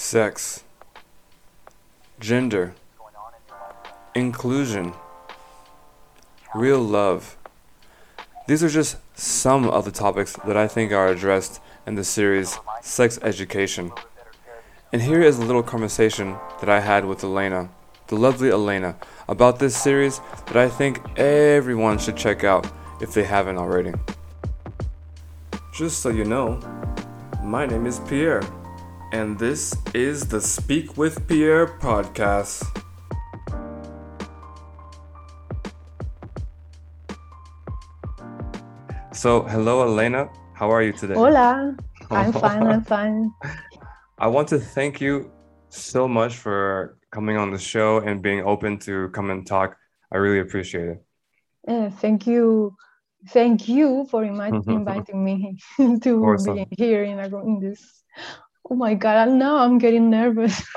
sex, gender, inclusion, real love. These are just some of the topics that I think are addressed in the series Sex Education. And here is a little conversation that I had with Elena, the lovely Elena, about this series that I think everyone should check out if they haven't already. Just so you know, my name is Pierre, and this is the Speak with Pierre podcast. So, hello, Elena. How are you today? Hola, I'm fine, I'm fine. I want to thank you so much for coming on the show and being open to come and talk. I really appreciate it. Uh, thank you. Thank you for inviting me to Awesome. be here in, a- in this. Oh my God, now I'm getting nervous.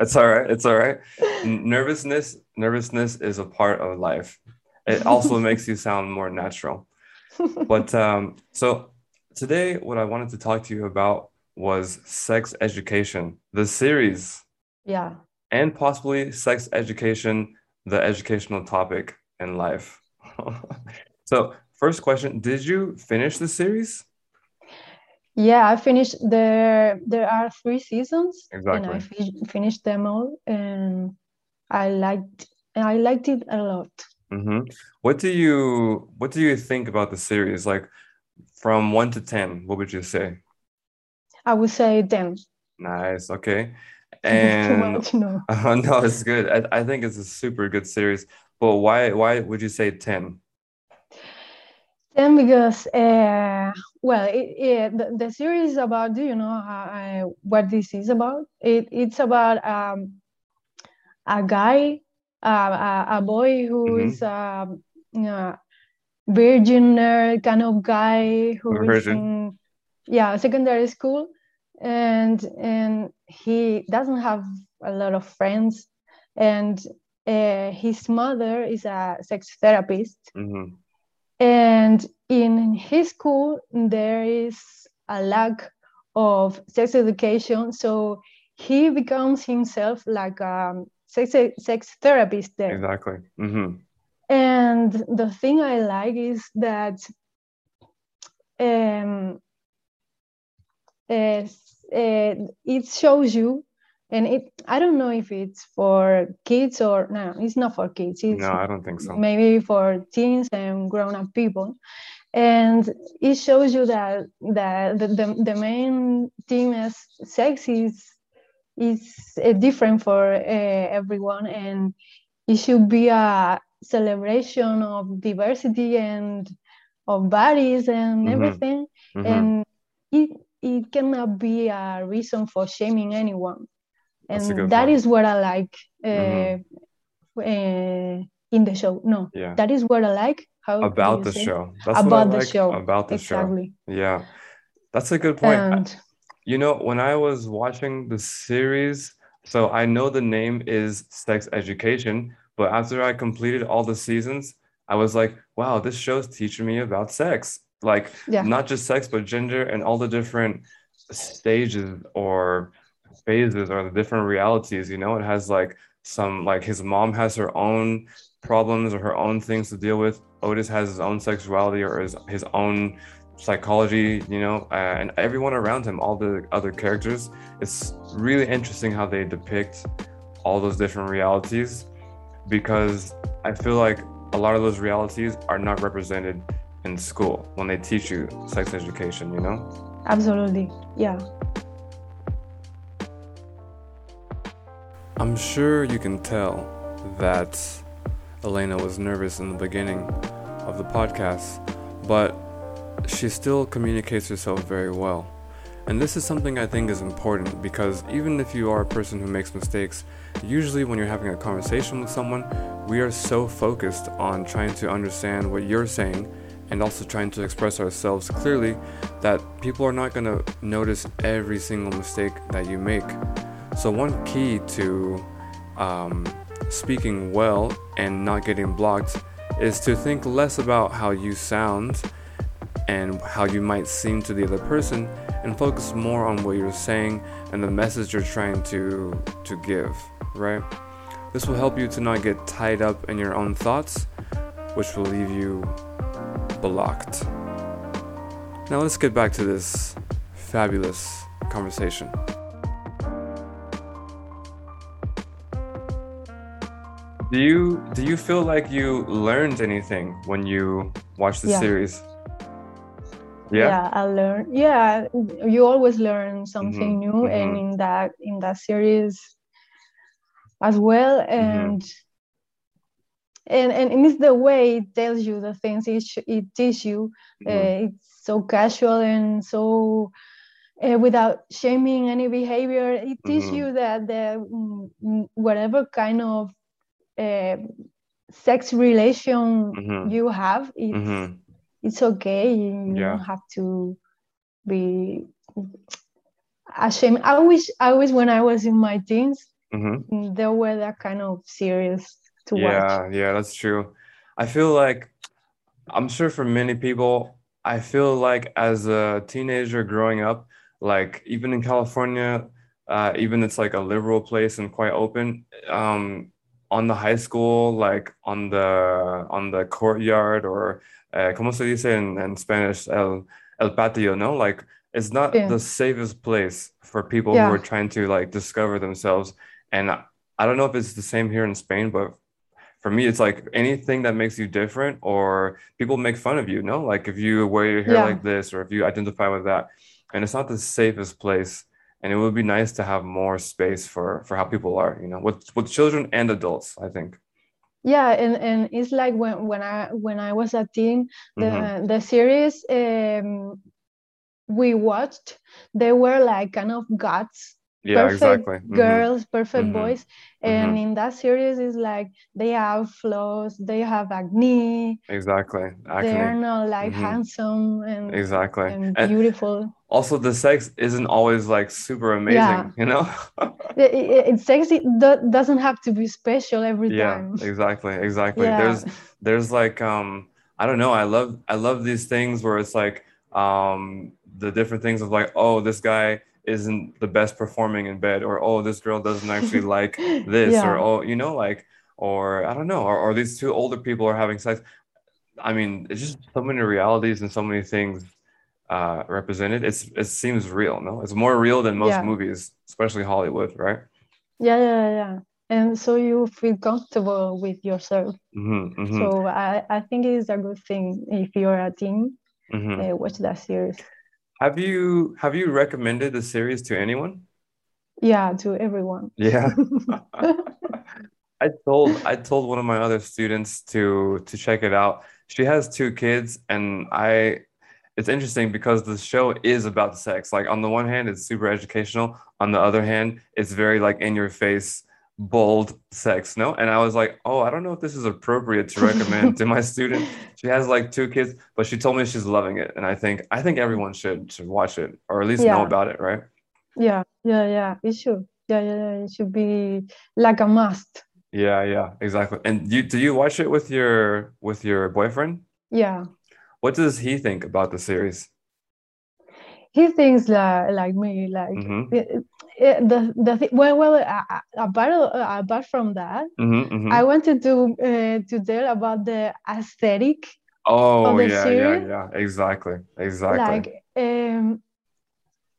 It's all right. It's all right. Nervousness, nervousness is a part of life. It also makes you sound more natural. But um, so today, what I wanted to talk to you about was sex education, the series, yeah. and possibly sex education, the educational topic in life. So, first question, did you finish the series? Yeah, I finished there. There are three seasons, and I fi- finished them all, and I liked I liked it a lot. hmm What do you what do you think about the series? Like from one to ten, what would you say? I would say ten. Nice. Okay. Too And much, no. no, it's good. I, I think it's a super good series. But why why would you say 10? Then because uh, well, it, it, the, the series is about. Do you know how, uh, what this is about? It it's about um, a guy, uh, a, a boy who Mhm. is um, uh, virgin nerd kind of guy who is in yeah secondary school, and and he doesn't have a lot of friends, and uh, his mother is a sex therapist. hmm And in his school, there is a lack of sex education. So he becomes himself like a sex, sex therapist there. Exactly. hmm And the thing I like is that um, es- uh, it shows you, and it I don't know if it's for kids or no, it's not for kids. It's No, I don't think so. maybe for teens and grown-up people and it shows you that that the, the, the main theme is sex is is uh, different for uh, everyone and it should be a celebration of diversity and of bodies and Mhm. everything hmm and it it cannot be a reason for shaming anyone and that is what i like uh, Mhm. uh, in the show no Yeah. that is what i like how About the say? show. That's about the like show about the show. exactly Yeah. That's a good point. And You know, when I was watching the series, so I know the name is Sex Education, but after I completed all the seasons, I was like, wow, this show's teaching me about sex. Like, yeah not just sex, but gender and all the different stages or phases or the different realities. You know, it has like some, like his mom has her own problems or her own things to deal with. Otis has his own sexuality or his, his own psychology, you know, uh, and everyone around him, all the other characters. It's really interesting how they depict all those different realities because I feel like a lot of those realities are not represented in school when they teach you sex education, you know? absolutely yeah I'm sure you can tell that Elena was nervous in the beginning of the podcast, but she still communicates herself very well. And this is something I think is important because even if you are a person who makes mistakes, usually when you're having a conversation with someone, we are so focused on trying to understand what you're saying and also trying to express ourselves clearly that people are not going to notice every single mistake that you make. So, one key to um, speaking well and not getting blocked is to think less about how you sound and how you might seem to the other person and focus more on what you're saying and the message you're trying to to give, right? This will help you to not get tied up in your own thoughts, which will leave you blocked. Now let's get back to this fabulous conversation. Do you do you feel like you learned anything when you watched the Yeah. series? yeah i learned yeah you always learn something new and mhm. in that in that series as well Mm-hmm. and and and it's the way it tells you the things it, it teaches you Mhm. uh, it's so casual and so uh, without shaming any behavior it teaches you that the mm, whatever kind of uh, sex relation Mhm. you have it's Mhm. it's okay. You, Yeah. don't have to be ashamed. I wish I wish when I was in my teens Mhm. there were that kind of series to watch. Yeah, yeah, that's true. I feel like I'm sure for many people, I feel like as a teenager growing up, like even in California, uh, even it's like a liberal place and quite open, um, on the high school, like on the on the courtyard or uh, ¿cómo se dice in, en Spanish? El, el patio, no? Like it's not Yeah. the safest place for people Yeah. who are trying to like discover themselves. And I I don't know if it's the same here in Spain, but for me, it's like anything that makes you different or people make fun of you, no? Like if you wear your hair Yeah. like this or if you identify with that. And it's not the safest place. And it would be nice to have more space for for how people are, you know, with with children and adults, I think. Yeah, and, and it's like when, when I when I was a teen, the Mhm. the series um, we watched, they were like kind of gods, Yeah, perfect exactly. Mhm. girls, perfect Mhm. boys, and Mhm. in that series, it's like they have flaws, they have acne, Exactly. acne. they are not like Mhm. handsome and Exactly. and And beautiful. also the sex isn't always like super amazing, yeah. you know? It, it, it's sexy. do- doesn't have to be special every Yeah, time. exactly, exactly. Yeah. There's there's like um I don't know, I love I love these things where it's like um the different things of like, oh, this guy isn't the best performing in bed, or oh, this girl doesn't actually like this, or oh, you know, like or I don't know, or, or these two older people are having sex. I mean, it's just so many realities and so many things uh represented. It's it seems real, no? It's more real than most Yeah. movies, especially Hollywood, right? Yeah, yeah, yeah. And so you feel comfortable with yourself. hmm hmm So I, I think it is a good thing if you're a teen, hmm uh, watch that series. Have you have you recommended the series to anyone? Yeah, to everyone. Yeah. I told I told one of my other students to to check it out. She has two kids and I it's interesting because the show is about sex. Like on the one hand it's super educational, on the other hand it's very like in your face bold sex, no? And I was like, "Oh, I don't know if this is appropriate to recommend to my student." She has like two kids, but she told me she's loving it and I think I think everyone should should watch it or at least know about it, right? Yeah, yeah, yeah. It should. Yeah, yeah, yeah. It should be like a must. Yeah, yeah, exactly. And you do you watch it with your with your boyfriend? Yeah. What does he think about the series? He thinks like like me, like Mm-hmm. it- it- the the thi- well well uh, apart uh, apart from that, Mm-hmm. mm-hmm. I wanted to uh, to tell about the aesthetic Oh, the yeah, yeah, series, yeah. Exactly. Exactly. like um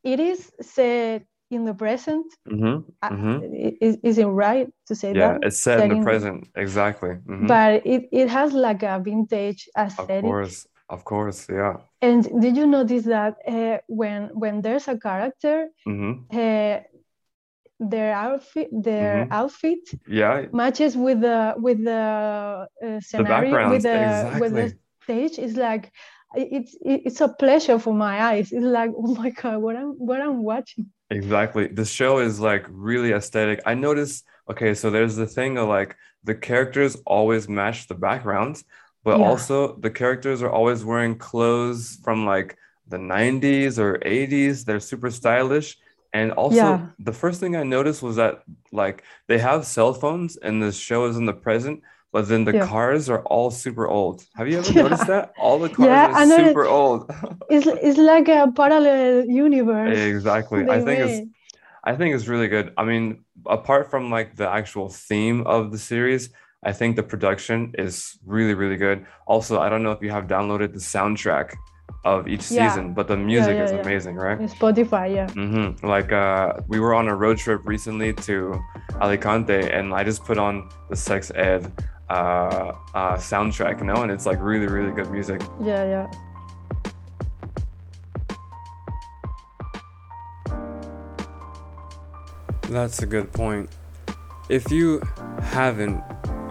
it is said in the present Mm-hmm. uh, Mm-hmm. is, is it right to say Yeah, that it's set in the present. Exactly. Mm-hmm. but it, it has like a vintage Of aesthetic course. Of course. Yeah. and did you notice that uh, when when there's a character Mm-hmm. uh, their outfit their Mhm. outfit Yeah. matches with the with the uh, scenario backgrounds, with the with the stage is like it's it's a pleasure for my eyes it's like oh my god what i'm what i'm watching Exactly. The show is like really aesthetic. I noticed, okay, so there's the thing of like the characters always match the backgrounds, but Yeah. also the characters are always wearing clothes from like the 90s or 80s. They're super stylish. And also, Yeah. the first thing I noticed was that like they have cell phones and the show is in the present, but then the Yeah. cars are all super old. Have you ever noticed that? All the cars Yeah, are super old. It's it's like a parallel universe. exactly. I think it's. I think it's really good. I mean, apart from like the actual theme of the series, I think the production is really, really good. Also, I don't know if you have downloaded the soundtrack of each Yeah. season, but the music yeah, is yeah. amazing, right? In Spotify, yeah. hmm Like uh, we were on a road trip recently to Alicante, and I just put on the Sex Ed uh, uh, soundtrack, you know, and it's like really, really good music. Yeah, yeah. That's a good point. If you haven't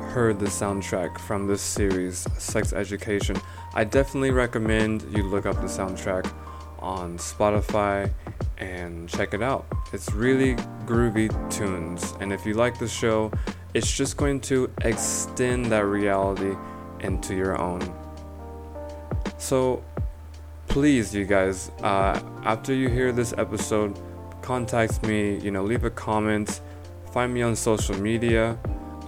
heard the soundtrack from this series, Sex Education, I definitely recommend you look up the soundtrack on Spotify and check it out. It's really groovy tunes, and if you like the show, it's just going to extend that reality into your own. So, please, you guys, uh, after you hear this episode, contact me, you know, leave a comment, find me on social media.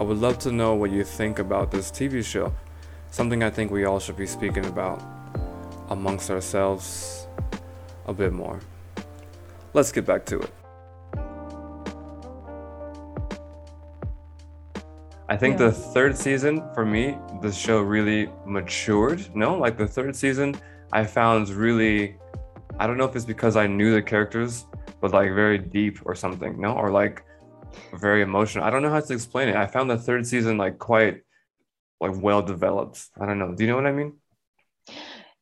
I would love to know what you think about this TV show. Something I think we all should be speaking about amongst ourselves a bit more. Let's get back to it. I think Yeah. the third season for me, the show really matured. No, like the third season, I found really, I don't know if it's because I knew the characters, but like very deep or something. No, or like very emotional. I don't know how to explain it. I found the third season like quite like well developed. I don't know. Do you know what I mean?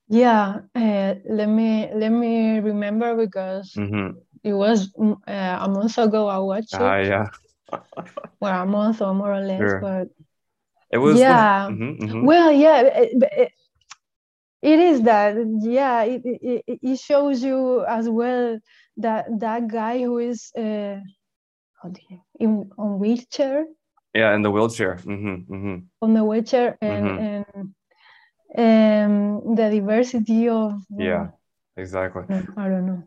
Yeah, uh, let me let me remember because Mm-hmm. it was uh, a month ago I watched it. Ah, yeah. well, a month or more or less, Sure. but It was. Yeah. Mhm, mhm. well, yeah, it, it, it is that. Yeah, it, it it- shows you as well that that guy who is uh, how do you, in on wheelchair Yeah, in the wheelchair. Mm-hmm, mm-hmm. on the wheelchair and and um the diversity of Yeah, exactly. no, I don't know.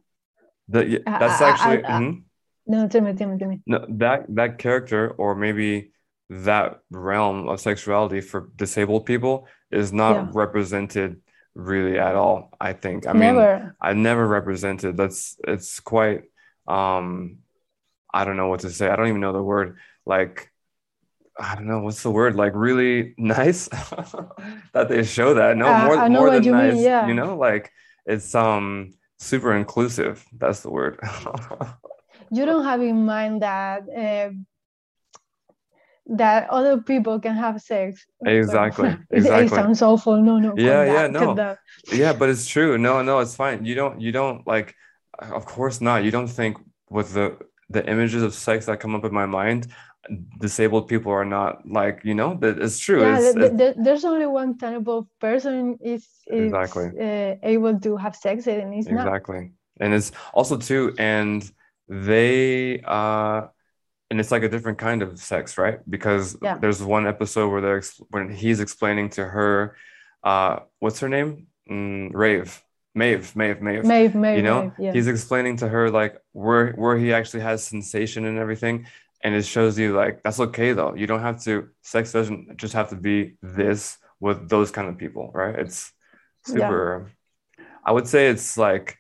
The, that's I- I- actually. I-. No, tell me, tell me, tell me. No, that that character or maybe that realm of sexuality for disabled people is not Yeah. represented really at all. I think. I mean, Never. I never represented. That's it's quite. Um, I don't know what to say. I don't even know the word. Like, I don't know what's the word. Like, really nice that they show that. No, Uh, more I know more what than you mean, nice. yeah. You know, like it's um super inclusive. That's the word. You don't have in mind that uh, that other people can have sex. Exactly, exactly. It sounds awful. No, no. Yeah, that, yeah, no. that. yeah but it's true no no it's fine you don't you don't like of course not you don't think with the the images of sex that come up in my mind disabled people are not like you know that it's true Yeah, it's, it's- there- there's only one tenable person is is Exactly. uh, able to have sex and it's not. exactly and it's also too and they uh and it's like a different kind of sex right because Yeah. there's one episode where they're when he's explaining to her uh what's her name mm, rave Maeve, Maeve, Maeve. Maeve, Maeve, you know Maeve, yeah. he's explaining to her like where where he actually has sensation and everything and it shows you like that's okay though you don't have to sex doesn't just have to be this with those kind of people right it's Yeah. super i would say it's like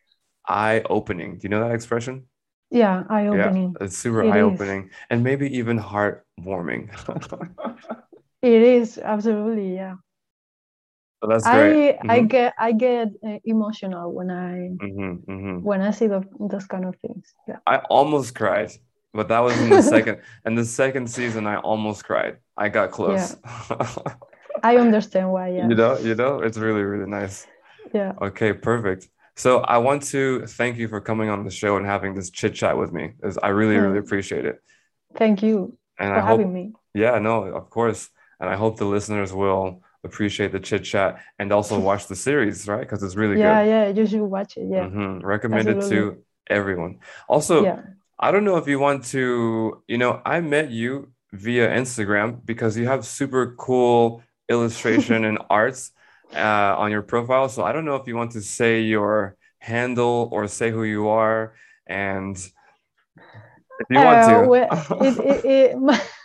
eye opening do you know that expression yeah, eye opening. yeah it's super It eye opening and maybe even heart warming. It is absolutely, yeah. So that's I great I Mhm. get I get uh, emotional when I Mhm, mhm. when I see the, those kind of things. Yeah. I almost cried, but that was in the second. In the second season, I almost cried. I got close. I understand why, yeah. You know, you know, it's really, really nice. Yeah. Okay, perfect. So I want to thank you for coming on the show and having this chit chat with me. Is I really, really appreciate it. Thank you And for I hope, having me. yeah, no, of course. And I hope the listeners will appreciate the chit chat and also watch the series, right? Because it's really Yeah, good. yeah, yeah, you should watch it. Yeah. Mhm. Recommend it to everyone. Also, Yeah. I don't know if you want to, you know, I met you via Instagram because you have super cool illustration and arts uh, on your profile. So I don't know if you want to say your handle or say who you are. And if you want Uh, to, well, it, it, it,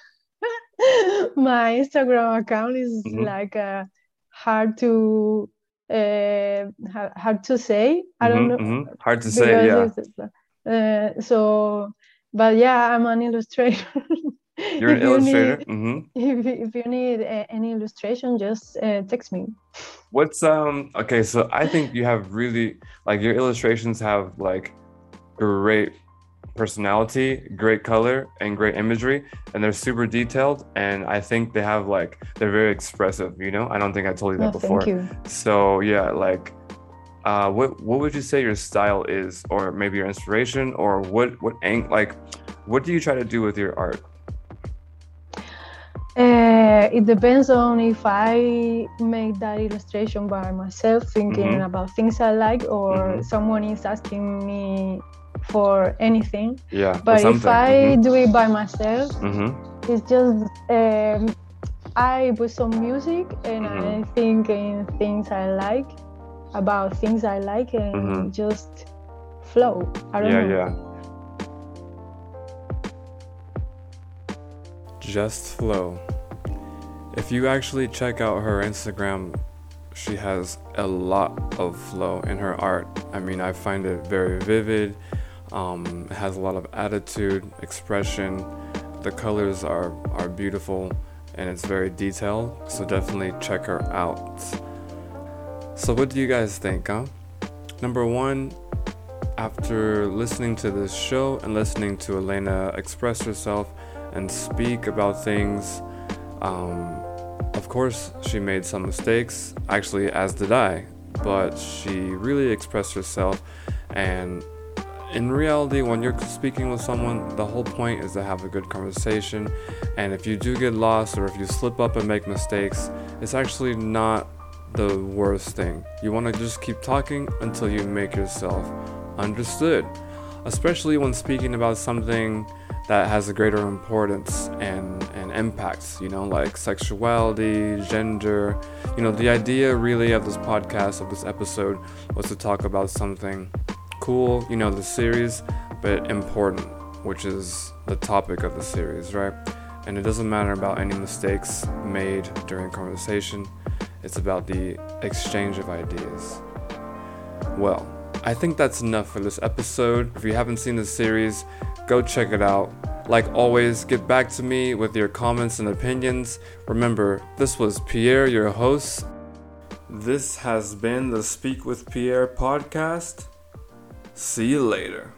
my Instagram account is Mhm. like uh, hard to uh, ha- hard to say. I don't know Mhm, mhm. Hard to say, yeah. uh, so, but yeah, I'm an illustrator. You're an If you illustrator. need- hmm if, if you need uh, any illustration, just uh, text me. What's um okay, so I think you have really like your illustrations have like great personality, great color, and great imagery, and they're super detailed. And I think they have like they're very expressive. You know, I don't think I told you Oh, that before. thank you. So yeah, like, uh, what what would you say your style is, or maybe your inspiration, or what what ang- like, what do you try to do with your art? Uh, it depends on if I make that illustration by myself, thinking Mhm. about things I like, or Mhm. someone is asking me for anything. Yeah, But if something. I do it by myself, hmm it's just um, I put some music and I Mhm. think in things I like, about things I like, and Mhm. just flow. I don't yeah, know. yeah. Just Flow. If you actually check out her Instagram, she has a lot of flow in her art. I mean, I find it very vivid. Um, it has a lot of attitude, expression. The colors are are beautiful, and it's very detailed. So definitely check her out. So, what do you guys think, huh? Number one, after listening to this show and listening to Elena express herself and speak about things, um, of course, she made some mistakes, actually, as did I, but she really expressed herself. And in reality, when you're speaking with someone, the whole point is to have a good conversation. And if you do get lost or if you slip up and make mistakes, it's actually not the worst thing. You want to just keep talking until you make yourself understood, especially when speaking about something that has a greater importance and, and impacts, you know, like sexuality, gender. You know, the idea really of this podcast, of this episode, was to talk about something cool, you know, the series, but important, which is the topic of the series, right? And it doesn't matter about any mistakes made during conversation, it's about the exchange of ideas. Well, I think that's enough for this episode. If you haven't seen the series, go check it out. Like always, get back to me with your comments and opinions. Remember, this was Pierre, your host. This has been the Speak with Pierre podcast. See you later.